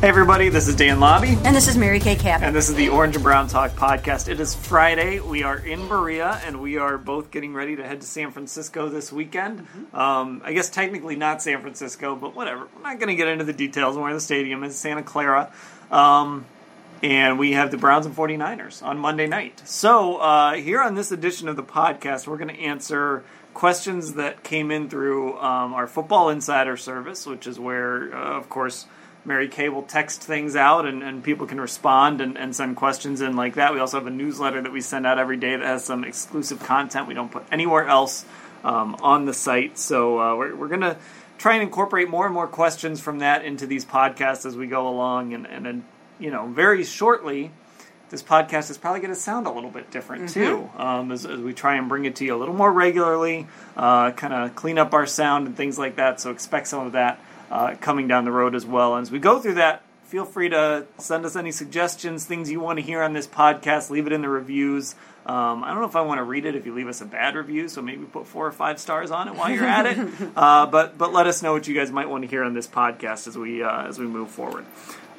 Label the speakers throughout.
Speaker 1: Hey everybody, this is Dan Labbe,
Speaker 2: And this is Mary Kay Cabot.
Speaker 1: and this is the Orange and Brown Talk podcast. It is Friday. We are in Berea, and we are both getting ready to head to San Francisco this weekend. Um, I guess technically not San Francisco, but whatever. We're not going to get into the details where the stadium is, Santa Clara. Um, and we have the Browns and 49ers on Monday night. So, uh, here on this edition of the podcast, we're going to answer questions that came in through um, our Football Insider service, which is where, uh, of course, Mary Kay will text things out and, and people can respond and, and send questions in like that. We also have a newsletter that we send out every day that has some exclusive content we don't put anywhere else um, on the site. So uh, we're, we're going to try and incorporate more and more questions from that into these podcasts as we go along. And, and, and you know, very shortly, this podcast is probably going to sound a little bit different too um, as, as we try and bring it to you a little more regularly, uh, kind of clean up our sound and things like that. So expect some of that uh, coming down the road as well. And as we go through that, feel free to send us any suggestions, things you want to hear on this podcast. Leave it in the reviews. Um, I don't know if I want to read it if you leave us a bad review, so maybe put four or five stars on it while you're at it. Uh, but but let us know what you guys might want to hear on this podcast as we uh, as we move forward.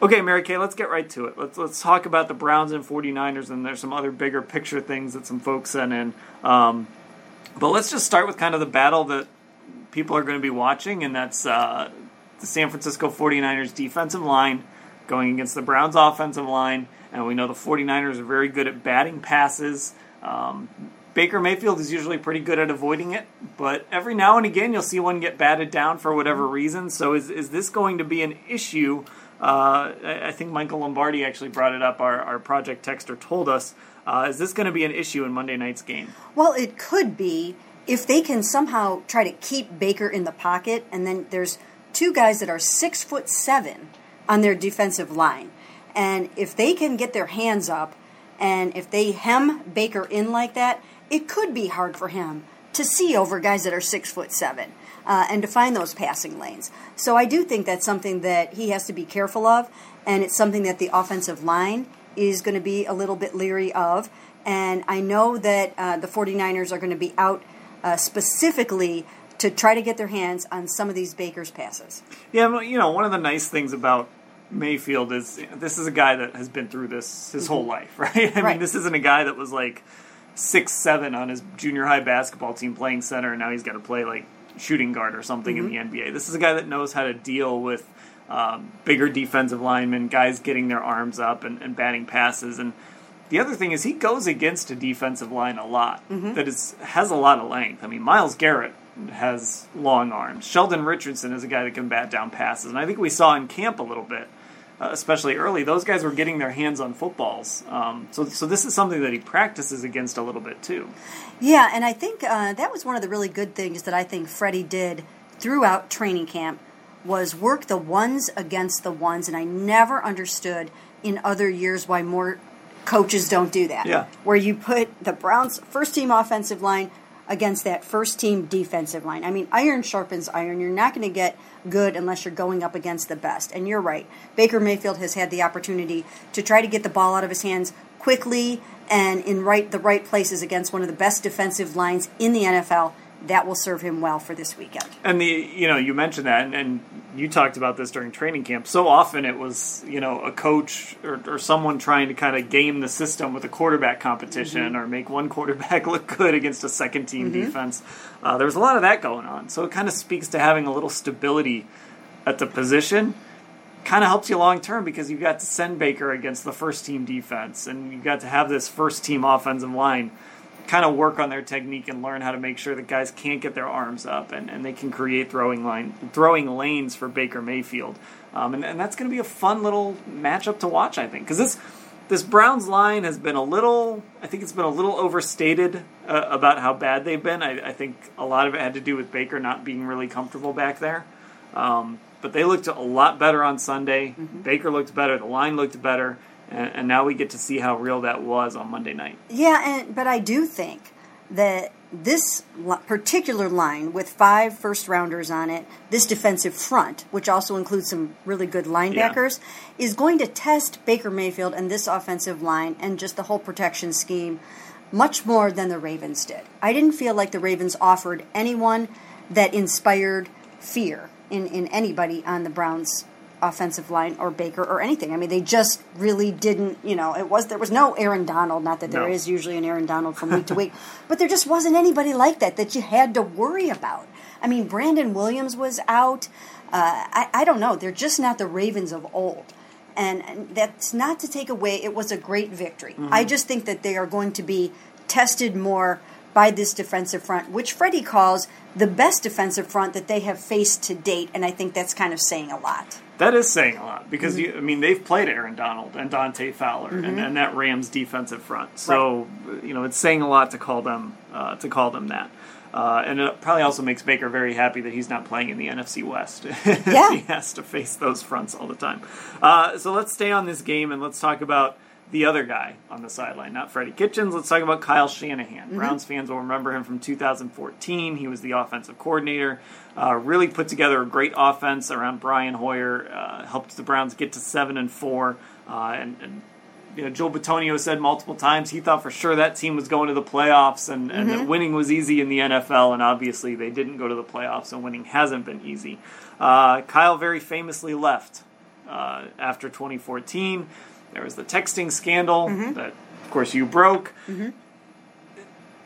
Speaker 1: Okay, Mary Kay, let's get right to it. Let's let's talk about the Browns and 49ers, and there's some other bigger picture things that some folks sent in. Um, but let's just start with kind of the battle that people are going to be watching, and that's uh, the San Francisco 49ers defensive line going against the Browns offensive line. And we know the 49ers are very good at batting passes. Um, Baker Mayfield is usually pretty good at avoiding it, but every now and again you'll see one get batted down for whatever reason. So is, is this going to be an issue? Uh, I think Michael Lombardi actually brought it up. Our, our project texter told us. Uh, is this going to be an issue in Monday night's game?
Speaker 2: Well, it could be if they can somehow try to keep Baker in the pocket, and then there's two guys that are six foot seven on their defensive line. And if they can get their hands up and if they hem Baker in like that, it could be hard for him to see over guys that are six foot seven uh, and to find those passing lanes. So I do think that's something that he has to be careful of, and it's something that the offensive line is going to be a little bit leery of. And I know that uh, the 49ers are going to be out uh, specifically to try to get their hands on some of these Baker's passes.
Speaker 1: Yeah, well, you know, one of the nice things about Mayfield is this is a guy that has been through this his whole mm-hmm. life, right? I mean, this isn't a guy that was like six seven on his junior high basketball team playing center, and now he's got to play like shooting guard or something in mm-hmm. the NBA. This is a guy that knows how to deal with um, bigger defensive linemen, guys getting their arms up and, and batting passes, and the other thing is he goes against a defensive line a lot mm-hmm. that is has a lot of length. I mean, Myles Garrett has long arms. Sheldon Richardson is a guy that can bat down passes, and I think we saw in camp a little bit, uh, especially early. Those guys were getting their hands on footballs. Um, so, so this is something that he practices against a little bit too.
Speaker 2: Yeah, and I think uh, that was one of the really good things that I think Freddie did throughout training camp was work the ones against the ones, and I never understood in other years why more coaches don't do that.
Speaker 1: Yeah.
Speaker 2: Where you put the Browns' first team offensive line against that first team defensive line. I mean, iron sharpens iron. You're not going to get good unless you're going up against the best. And you're right. Baker Mayfield has had the opportunity to try to get the ball out of his hands quickly and in right the right places against one of the best defensive lines in the NFL. That will serve him well for this weekend.
Speaker 1: And the you know you mentioned that, and, and you talked about this during training camp. So often it was, you know, a coach or, or someone trying to kind of game the system with a quarterback competition mm-hmm. or make one quarterback look good against a second team mm-hmm. defense. Uh, there was a lot of that going on. So it kind of speaks to having a little stability at the position. Kind of helps you long term because you've got to send Baker against the first team defense and you've got to have this first team offensive line kind of work on their technique and learn how to make sure that guys can't get their arms up and, and they can create throwing line throwing lanes for Baker Mayfield. Um, and, and that's going to be a fun little matchup to watch, I think, because this this Browns line has been a little, I think it's been a little overstated uh, about how bad they've been. I, I, think a lot of it had to do with Baker not being really comfortable back there. Um, but they looked a lot better on Sunday. Mm-hmm. Baker looked better. The line looked better and, and now we get to see how real that was on Monday night.
Speaker 2: Yeah, and but I do think that this particular line with five first rounders on it, this defensive front, which also includes some really good linebackers, yeah. is going to test Baker Mayfield and this offensive line and just the whole protection scheme much more than the Ravens did. I didn't feel like the Ravens offered anyone that inspired fear in, in anybody on the Browns offensive line or Baker or anything. I mean, they just really didn't. You know, it was there was no Aaron Donald. Not that there no. is usually an Aaron Donald from week to week, but there just wasn't anybody like that that you had to worry about. I mean, Brandon Williams was out. Uh, I, I don't know. They're just not the Ravens of old. And, and that's not to take away, it was a great victory. Mm-hmm. I just think that they are going to be tested more by this defensive front, which Freddie calls the best defensive front that they have faced to date. And I think that's kind of saying a lot.
Speaker 1: That is saying a lot because mm-hmm. you, I mean they've played Aaron Donald and Dante Fowler mm-hmm. and, and, that Rams defensive front. So right. you know it's saying a lot to call them uh, to call them that. Uh, and it probably also makes Baker very happy that he's not playing in the NFC West.
Speaker 2: Yeah.
Speaker 1: he has to face those fronts all the time. Uh, so let's stay on this game and let's talk about the other guy on the sideline, not Freddie Kitchens. Let's talk about Kyle Shanahan. Mm-hmm. Browns fans will remember him from 2014. He was the offensive coordinator. Uh, really put together a great offense around Brian Hoyer. Uh, helped the Browns get to seven and four. Uh, and, and you know, Joe Bitonio said multiple times he thought for sure that team was going to the playoffs and, and mm-hmm. that winning was easy in the NFL, and obviously they didn't go to the playoffs, and winning hasn't been easy. Uh, Kyle very famously left uh, after 2014. There was the texting scandal mm-hmm. that, of course, you broke. Mm-hmm.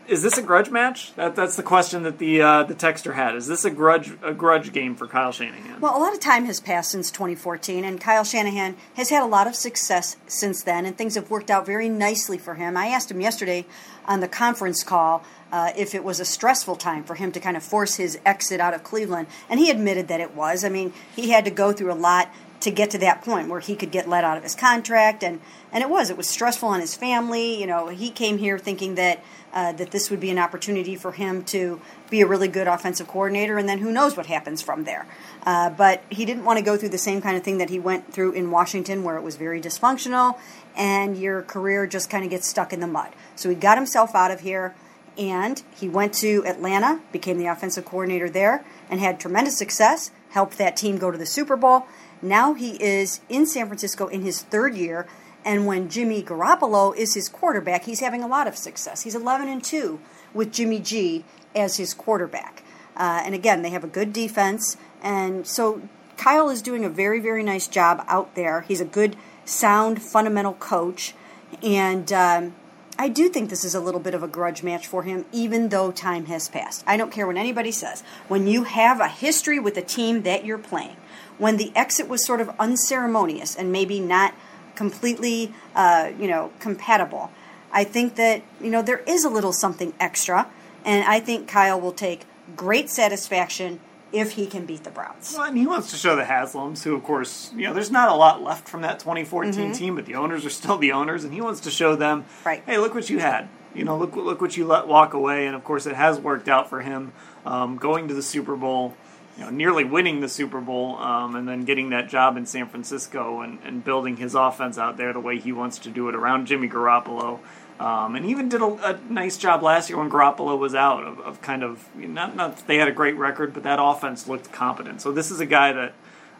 Speaker 1: Is this a grudge match? That, that's the question that the uh, the texter had. Is this a grudge a grudge game for Kyle Shanahan?
Speaker 2: Well, a lot of time has passed since 2014, and Kyle Shanahan has had a lot of success since then, and things have worked out very nicely for him. I asked him yesterday on the conference call uh, if it was a stressful time for him to kind of force his exit out of Cleveland, and he admitted that it was. I mean, he had to go through a lot to get to that point where he could get let out of his contract. And and it was it was stressful on his family. You know he came here thinking that uh, that this would be an opportunity for him to be a really good offensive coordinator and then who knows what happens from there. Uh, but he didn't want to go through the same kind of thing that he went through in washington where it was very dysfunctional and your career just kind of gets stuck in the mud. So he got himself out of here and he went to atlanta became the offensive coordinator there and had tremendous success helped that team go to the super bowl now he is in San Francisco in his third year, and when Jimmy Garoppolo is his quarterback, he's having a lot of success. He's 11 and 2 with Jimmy G as his quarterback. Uh, and again, they have a good defense. And so Kyle is doing a very, very nice job out there. He's a good, sound, fundamental coach. And um, I do think this is a little bit of a grudge match for him, even though time has passed. I don't care what anybody says. When you have a history with the team that you're playing, when the exit was sort of unceremonious and maybe not completely, uh, you know, compatible. I think that you know there is a little something extra, and I think Kyle will take great satisfaction if he can beat the Browns.
Speaker 1: Well, and he wants to show the Haslams, who, of course, you know, there's not a lot left from that 2014 mm-hmm. team, but the owners are still the owners, and he wants to show them,
Speaker 2: right.
Speaker 1: hey, look what you had. You know, look look what you let walk away, and of course, it has worked out for him, um, going to the Super Bowl you know, nearly winning the Super Bowl um, and then getting that job in San Francisco and, and building his offense out there the way he wants to do it around Jimmy Garoppolo. Um, and even did a, a, nice job last year when Garoppolo was out of, of kind of not not they had a great record, but that offense looked competent. So this is a guy that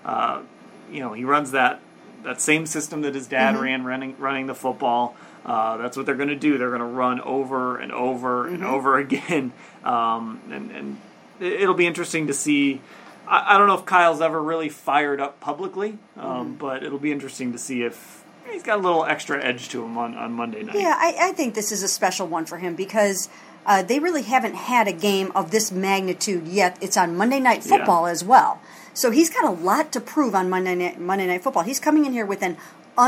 Speaker 1: uh, you know he runs that that same system that his dad mm-hmm. ran running running the football. Uh, that's what they're going to do. They're going to run over and over mm-hmm. and over again, um, and, and it'll be interesting to see I, I don't know if Kyle's ever really fired up publicly, um,
Speaker 2: Mm-hmm.
Speaker 1: but it'll be interesting to see if he's got a little extra edge to him on, on Monday night.
Speaker 2: Yeah, I, I think this is a special one for him because uh, they really haven't had a game of this magnitude yet. It's on Monday Night
Speaker 1: Yeah.
Speaker 2: Football as well. So he's got a lot to prove on Monday Night, Monday Night Football. He's coming in here with an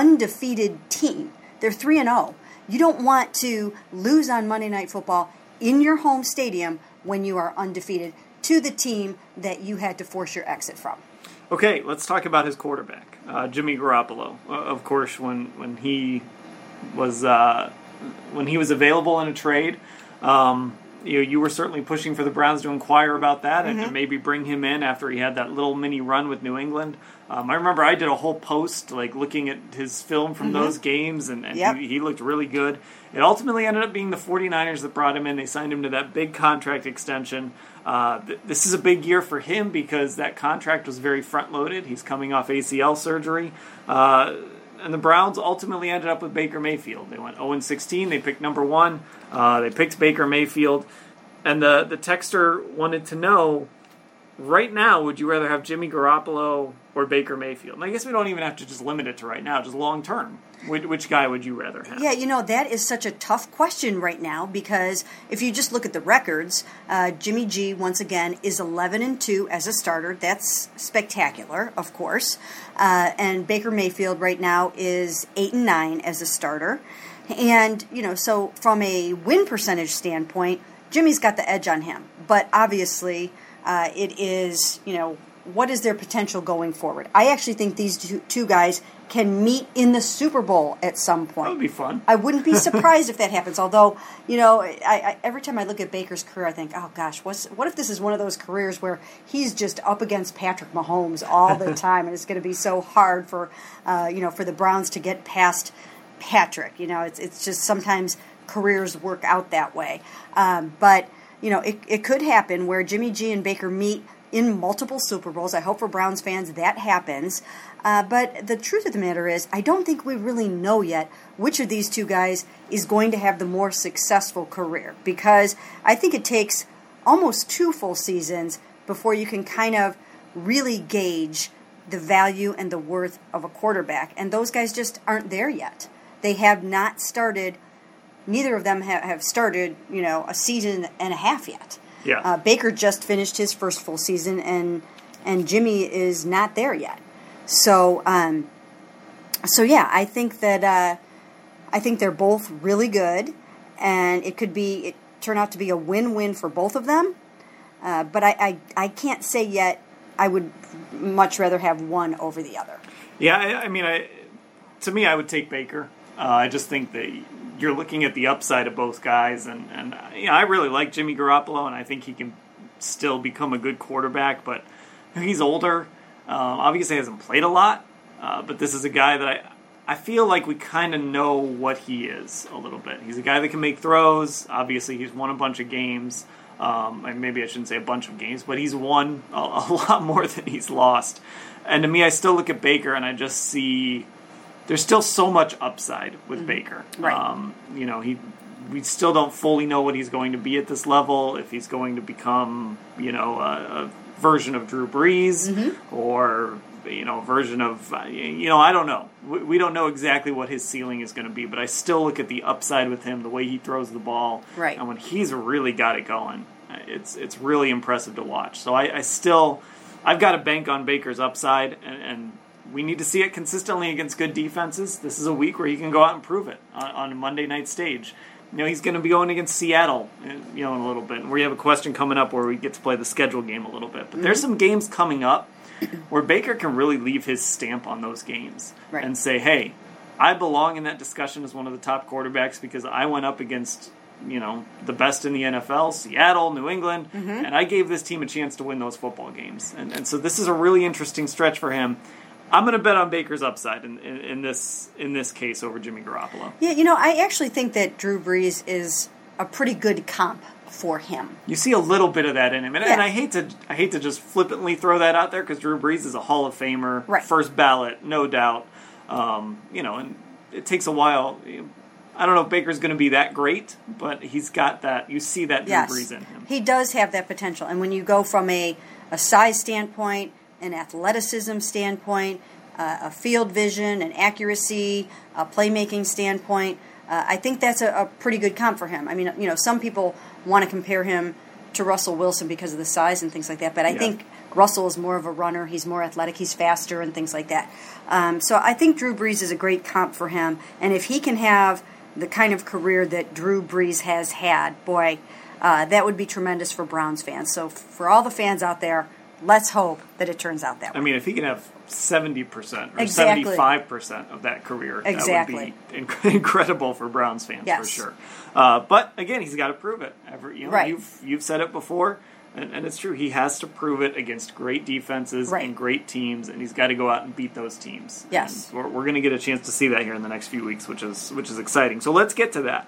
Speaker 2: undefeated team. They're 3 and 0. You don't want to lose on Monday Night Football in your home stadium when you are undefeated to the team that you had to force your exit from.
Speaker 1: Okay, let's talk about his quarterback, uh, Jimmy Garoppolo. Uh, of course, when when he was uh, when he was available in a trade, um, you you were certainly pushing for the Browns to inquire about that and,
Speaker 2: Mm-hmm.
Speaker 1: and maybe bring him in after he had that little mini run with New England. Um, I remember I did a whole post like looking at his film from those games, and, and
Speaker 2: Mm-hmm. Yep.
Speaker 1: he, he looked really good. It ultimately ended up being the 49ers that brought him in. They signed him to that big contract extension. Uh, th- this is a big year for him because that contract was very front loaded. He's coming off ACL surgery. Uh, and the Browns ultimately ended up with Baker Mayfield. They went 0 16. They picked number one. Uh, they picked Baker Mayfield. And the, the texter wanted to know right now, would you rather have Jimmy Garoppolo or Baker Mayfield? And I guess we don't even have to just limit it to right now, just long term. Which, which guy would you rather have?
Speaker 2: Yeah, you know, that is such a tough question right now because if you just look at the records, uh, Jimmy G, once again, is 11 and 2 as a starter. That's spectacular, of course. Uh, and Baker Mayfield right now is 8 and 9 as a starter. And, you know, so from a win percentage standpoint, Jimmy's got the edge on him. But obviously, uh, it is, you know, what is their potential going forward? I actually think these two, two guys can meet in the Super Bowl at some point.
Speaker 1: That would be fun.
Speaker 2: I wouldn't be surprised if that happens. Although, you know, I, I, every time I look at Baker's career, I think, oh gosh, what's, what if this is one of those careers where he's just up against Patrick Mahomes all the time, and it's going to be so hard for, uh, you know, for the Browns to get past Patrick. You know, it's it's just sometimes careers work out that way. Um, but you know, it it could happen where Jimmy G and Baker meet in multiple Super Bowls. I hope for Browns fans that happens. Uh, but the truth of the matter is, I don't think we really know yet which of these two guys is going to have the more successful career because I think it takes almost two full seasons before you can kind of really gauge the value and the worth of a quarterback. And those guys just aren't there yet. They have not started, neither of them have, have started, you know, a season and a half yet.
Speaker 1: Yeah.
Speaker 2: Uh, Baker just finished his first full season, and and Jimmy is not there yet. So, um, so yeah, I think that uh, I think they're both really good, and it could be it turn out to be a win-win for both of them. Uh, but I, I I can't say yet. I would much rather have one over the other.
Speaker 1: Yeah, I, I mean, I to me, I would take Baker. Uh, I just think that you're looking at the upside of both guys, and and uh, you know, I really like Jimmy Garoppolo, and I think he can still become a good quarterback. But he's older. Um, obviously, hasn't played a lot, uh, but this is a guy that I. I feel like we kind of know what he is a little bit. He's a guy that can make throws. Obviously, he's won a bunch of games. Um, and maybe I shouldn't say a bunch of games, but he's won a, a lot more than he's lost. And to me, I still look at Baker and I just see there's still so much upside with Baker.
Speaker 2: Right.
Speaker 1: Um, you know, he we still don't fully know what he's going to be at this level. If he's going to become, you know, a, a version of Drew Brees or you know, a version of uh, you know, I don't know. We, we don't know exactly what his ceiling is going to be, but I still look at the upside with him, the way he throws the ball,
Speaker 2: Right.
Speaker 1: And when he's really got it going, it's it's really impressive to watch. So I, I still, I've got to bank on Baker's upside, and, and we need to see it consistently against good defenses. This is a week where he can go out and prove it on, on a Monday night stage. You know, he's going to be going against Seattle, uh, you know, in a little bit. And we have a question coming up where we get to play the schedule game a little bit. But there's some games coming up where Baker can really leave his stamp on those games
Speaker 2: Right.
Speaker 1: and say, hey, I belong in that discussion as one of the top quarterbacks because I went up against, you know, the best in the NFL, Seattle, New England, and I gave this team a chance to win those football games. And, and so this is a really interesting stretch for him. I'm going to bet on Baker's upside in, in, in this in this case over Jimmy Garoppolo.
Speaker 2: Yeah, you know, I actually think that Drew Brees is a pretty good comp for him.
Speaker 1: You see a little bit of that in him, and,
Speaker 2: Yeah.
Speaker 1: and I hate to I hate to just flippantly throw that out there because Drew Brees is a Hall of Famer,
Speaker 2: Right.
Speaker 1: first ballot, no doubt. Um, you know, and it takes a while. I don't know if Baker's going to be that great, but he's got that. You see that Drew
Speaker 2: yes,
Speaker 1: Brees in him.
Speaker 2: he does have that potential. And when you go from a, a size standpoint, an athleticism standpoint, uh, a field vision, an accuracy, a playmaking standpoint, uh, I think that's a, a pretty good comp for him. I mean, you know, some people want to compare him to Russell Wilson because of the size and things like that, but I
Speaker 1: Yeah.
Speaker 2: think Russell is more of a runner. He's more athletic. He's faster and things like that. Um, so I think Drew Brees is a great comp for him. And if he can have the kind of career that Drew Brees has had, boy, uh, that would be tremendous for Browns fans. So for all the fans out there, let's hope that it turns out that way.
Speaker 1: I mean, if he can have seventy percent or
Speaker 2: Exactly.
Speaker 1: seventy-five percent of that career,
Speaker 2: Exactly.
Speaker 1: that would be inc- incredible for Browns fans for sure. Uh, but again, he's got to prove it. Every, you know,
Speaker 2: Right.
Speaker 1: You've you've said it before, and, and it's true. He has to prove it against great defenses
Speaker 2: Right.
Speaker 1: and great teams, and he's got to go out and beat those teams.
Speaker 2: Yes.
Speaker 1: And we're, we're going to get a chance to see that here in the next few weeks, which is which is exciting. So let's get to that.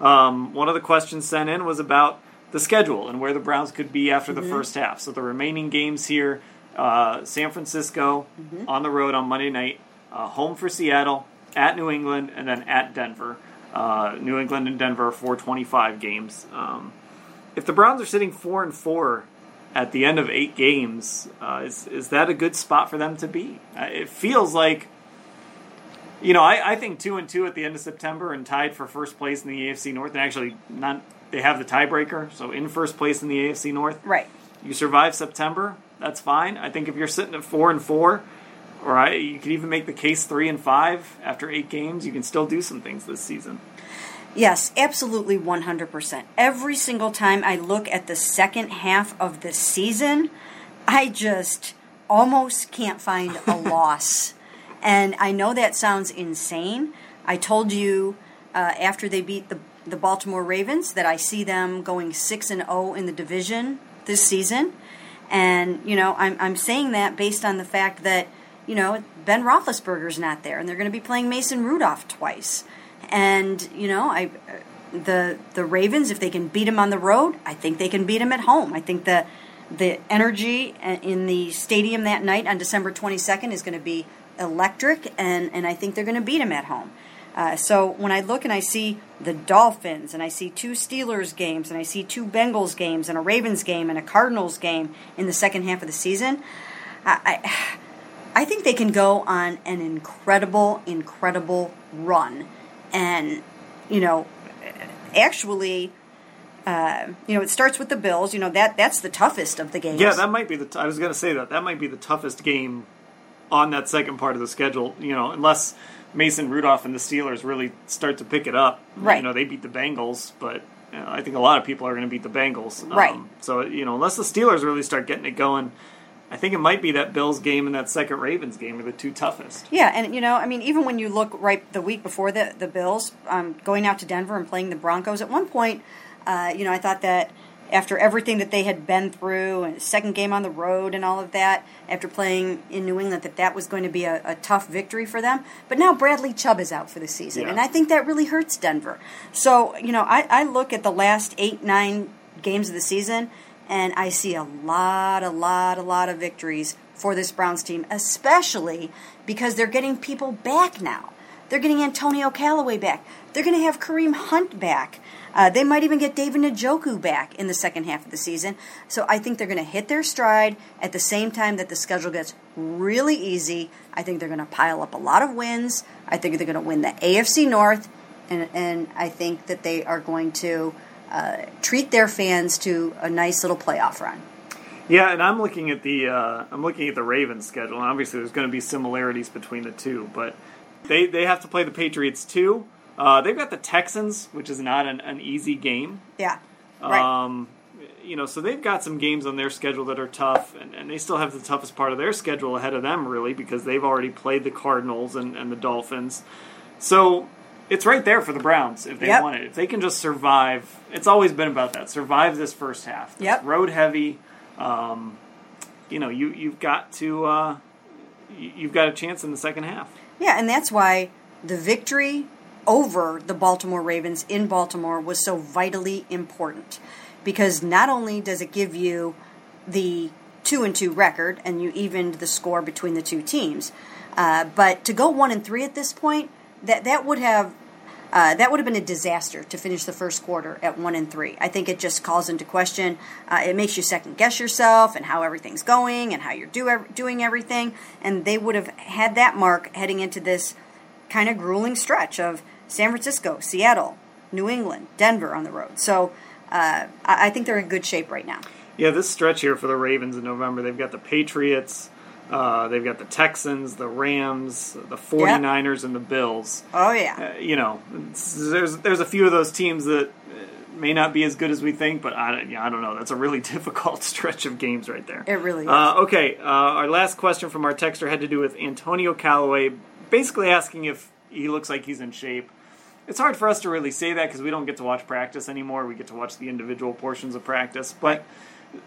Speaker 1: Um, one of the questions sent in was about the schedule and where the Browns could be after
Speaker 2: Mm-hmm.
Speaker 1: the first half. So the remaining games here: uh, San Francisco
Speaker 2: Mm-hmm.
Speaker 1: on the road on Monday night, uh, home for Seattle, at New England, and then at Denver. Uh, New England and Denver are 425 games. Um, if the Browns are sitting four and four at the end of eight games, uh, is is that a good spot for them to be? Uh, it feels like you know, I, I think two and two at the end of September and tied for first place in the AFC North, and actually not they have the tiebreaker, so in first place in the AFC North.
Speaker 2: right.
Speaker 1: You survive September, that's fine. I think if you're sitting at four and four, or I, you could even make the case three and five after eight games, you can still do some things this season.
Speaker 2: Yes, absolutely 100%. Every single time I look at the second half of the season, I just almost can't find a loss. And I know that sounds insane. I told you uh, after they beat the, the Baltimore Ravens that I see them going 6 and 0 in the division this season. And, you know, I'm, I'm saying that based on the fact that, you know, Ben Roethlisberger's not there and they're going to be playing Mason Rudolph twice. And, you know, I the the Ravens, if they can beat him on the road, I think they can beat him at home. I think the the energy in the stadium that night on December 22nd is going to be electric, and, and I think they're going to beat him at home. Uh, so when I look and I see the Dolphins, and I see two Steelers games, and I see two Bengals games, and a Ravens game, and a Cardinals game in the second half of the season, I, I, I think they can go on an incredible, incredible run. And, you know, actually, uh, you know, it starts with the Bills. You know, that that's the toughest of the games.
Speaker 1: Yeah, that might be the. T- I was going to say that that might be the toughest game on that second part of the schedule. You know, unless Mason Rudolph and the Steelers really start to pick it up.
Speaker 2: Right.
Speaker 1: You know, they beat the Bengals, but you know, I think a lot of people are going to beat the Bengals. Um,
Speaker 2: Right.
Speaker 1: So you know, unless the Steelers really start getting it going. I think it might be that Bills game and that second Ravens game are the two toughest.
Speaker 2: Yeah, and you know, I mean, even when you look right the week before the the Bills, um, going out to Denver and playing the Broncos, at one point, uh, you know, I thought that after everything that they had been through and second game on the road and all of that, after playing in New England, that that was going to be a, a tough victory for them. But now Bradley Chubb is out for the season,
Speaker 1: Yeah.
Speaker 2: and I think that really hurts Denver. So you know, I, I look at the last eight nine games of the season. And I see a lot, a lot, a lot of victories for this Browns team, especially because they're getting people back now. They're getting Antonio Callaway back. They're going to have Kareem Hunt back. Uh, they might even get David Njoku back in the second half of the season. So I think they're going to hit their stride at the same time that the schedule gets really easy. I think they're going to pile up a lot of wins. I think they're going to win the AFC North, and, and I think that they are going to uh, treat their fans to a nice little playoff run.
Speaker 1: Yeah, and I'm looking at the uh, I'm looking at the Ravens schedule, and obviously there's going to be similarities between the two, but they they have to play the Patriots too. Uh, they've got the Texans, which is not an, an easy game.
Speaker 2: Yeah, right.
Speaker 1: Um, you know, so they've got some games on their schedule that are tough, and, and they still have the toughest part of their schedule ahead of them, really, because they've already played the Cardinals and, and the Dolphins. So it's right there for the Browns if they
Speaker 2: Yep.
Speaker 1: want it. If they can just survive, it's always been about that. Survive this first half. It's
Speaker 2: Yep.
Speaker 1: road heavy. Um, you know, you you've got to uh, you- you've got a chance in the second half.
Speaker 2: Yeah, and that's why the victory over the Baltimore Ravens in Baltimore was so vitally important. Because not only does it give you the two and two record, and you evened the score between the two teams, uh, but to go one and three at this point, that that would have Uh, that would have been a disaster to finish the first quarter at one and three. I think it just calls into question. Uh, it makes you second guess yourself and how everything's going and how you're do, doing everything. And they would have had that mark heading into this kind of grueling stretch of San Francisco, Seattle, New England, Denver on the road. So uh, I, think they're in good shape right now.
Speaker 1: Yeah, this stretch here for the Ravens in November, they've got the Patriots. Uh, they've got the Texans, the Rams, the 49ers, yep. and the Bills.
Speaker 2: Oh, yeah.
Speaker 1: Uh, you know, there's there's a few of those teams that uh, may not be as good as we think, but I, yeah, I don't know. That's a really difficult stretch of games right there.
Speaker 2: It really is.
Speaker 1: Uh, okay, uh, our last question from our texter had to do with Antonio Callaway, basically asking if he looks like he's in shape. It's hard for us to really say that because we don't get to watch practice anymore. We get to watch the individual portions of practice, but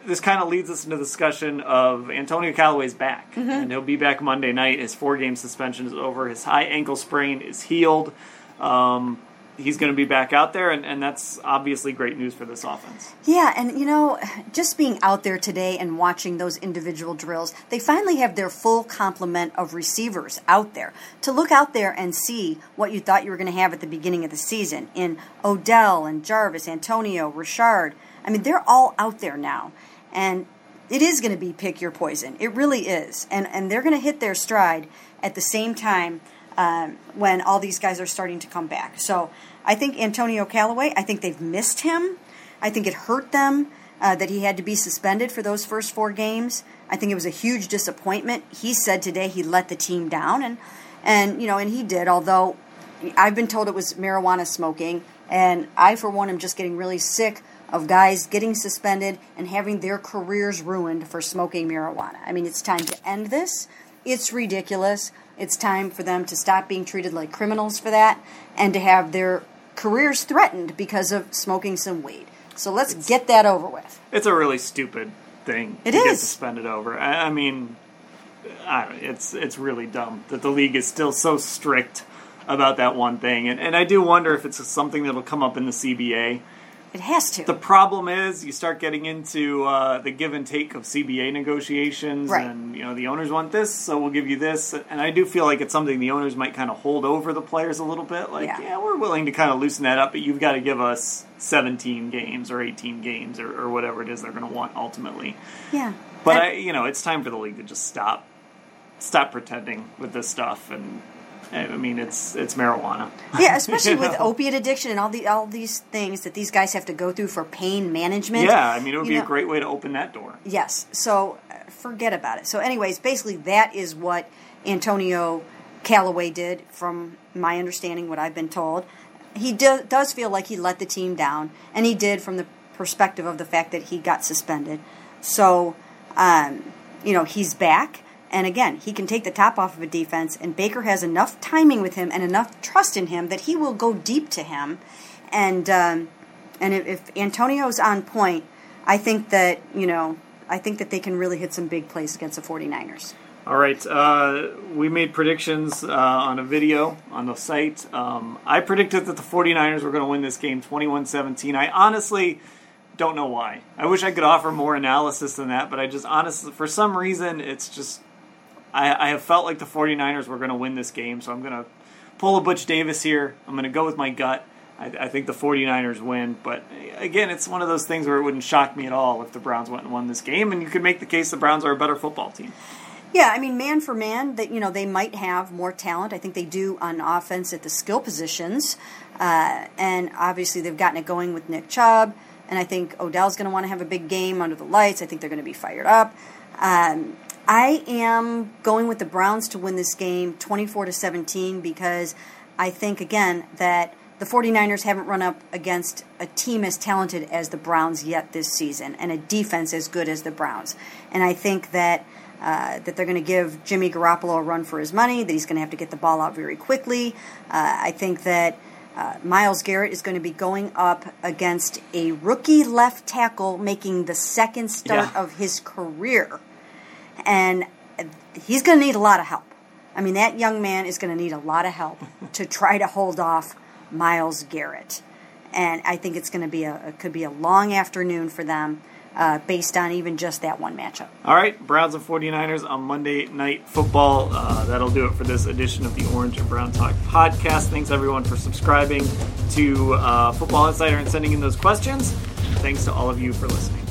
Speaker 1: this kind of leads us into the discussion of Antonio Callaway's back, mm-hmm. and he'll be back Monday night. His four-game suspension is over. His high ankle sprain is healed. Um, he's going to be back out there, and, and that's obviously great news for this offense.
Speaker 2: Yeah, and you know, just being out there today and watching those individual drills, they finally have their full complement of receivers out there. To look out there and see what you thought you were going to have at the beginning of the season in Odell and Jarvis, Antonio, Richard. I mean, they're all out there now. And it is going to be pick your poison. It really is. And, and they're going to hit their stride at the same time um, when all these guys are starting to come back. So I think Antonio Callaway, I think they've missed him. I think it hurt them uh, that he had to be suspended for those first four games. I think it was a huge disappointment. He said today he let the team down, and and you know, and he did. Although I've been told it was marijuana smoking, and I, for one, am just getting really sick of guys getting suspended and having their careers ruined for smoking marijuana. I mean, it's time to end this. It's ridiculous. It's time for them to stop being treated like criminals for that and to have their careers threatened because of smoking some weed. So let's it's, get that over with.
Speaker 1: It's a really stupid thing
Speaker 2: it
Speaker 1: to
Speaker 2: is.
Speaker 1: get suspended over. I, I mean, I it's it's really dumb that the league is still so strict about that one thing, and and I do wonder if it's something that'll come up in the CBA
Speaker 2: it has to.
Speaker 1: The problem is you start getting into uh, the give and take of CBA negotiations,
Speaker 2: right.
Speaker 1: and you know the owners want this, so we'll give you this. And I do feel like it's something the owners might kind of hold over the players a little bit. Like,
Speaker 2: yeah,
Speaker 1: yeah we're willing to kind of loosen that up, but you've got to give us 17 games or 18 games or, or whatever it is they're going to want ultimately.
Speaker 2: Yeah.
Speaker 1: But I, you know, it's time for the league to just stop, stop pretending with this stuff and I mean, it's it's marijuana.
Speaker 2: Yeah, especially with know? opiate addiction and all the all these things that these guys have to go through for pain management.
Speaker 1: Yeah, I mean, it would be know, a great way to open that door.
Speaker 2: Yes. So uh, forget about it. So, anyways, basically, that is what Antonio Callaway did, from my understanding, what I've been told. He do, does feel like he let the team down, and he did from the perspective of the fact that he got suspended. So, um, you know, he's back. And again, he can take the top off of a defense, and Baker has enough timing with him and enough trust in him that he will go deep to him. And um, and if, if Antonio's on point, I think that you know I think that they can really hit some big plays against the 49ers.
Speaker 1: All right, uh, we made predictions uh, on a video on the site. Um, I predicted that the 49ers were going to win this game 21 17. I honestly don't know why. I wish I could offer more analysis than that, but I just honestly, for some reason, it's just I, I have felt like the 49ers were going to win this game, so I'm going to pull a Butch Davis here. I'm going to go with my gut. I, I, think the 49ers win, but again, it's one of those things where it wouldn't shock me at all if the Browns went and won this game, and you could make the case the Browns are a better football team.
Speaker 2: Yeah, I mean, man for man, that you know they might have more talent. I think they do on offense at the skill positions, uh, and obviously they've gotten it going with Nick Chubb, and I think Odell's going to want to have a big game under the lights. I think they're going to be fired up. Um, I am going with the Browns to win this game 24 to 17 because I think again that the 49ers haven't run up against a team as talented as the Browns yet this season and a defense as good as the Browns. And I think that uh, that they're going to give Jimmy Garoppolo a run for his money, that he's going to have to get the ball out very quickly. Uh, I think that uh, Myles Garrett is going to be going up against a rookie left tackle making the second start yeah. of his career and he's going to need a lot of help. I mean, that young man is going to need a lot of help to try to hold off Myles Garrett, and I think it's going to be a it could be a long afternoon for them. uh, based on even just that one matchup.
Speaker 1: All right, Browns and 49ers on Monday Night Football. Uh, that'll do it for this edition of the Orange and Brown Talk podcast. Thanks everyone for subscribing to uh, Football Insider and sending in those questions. Thanks to all of you for listening.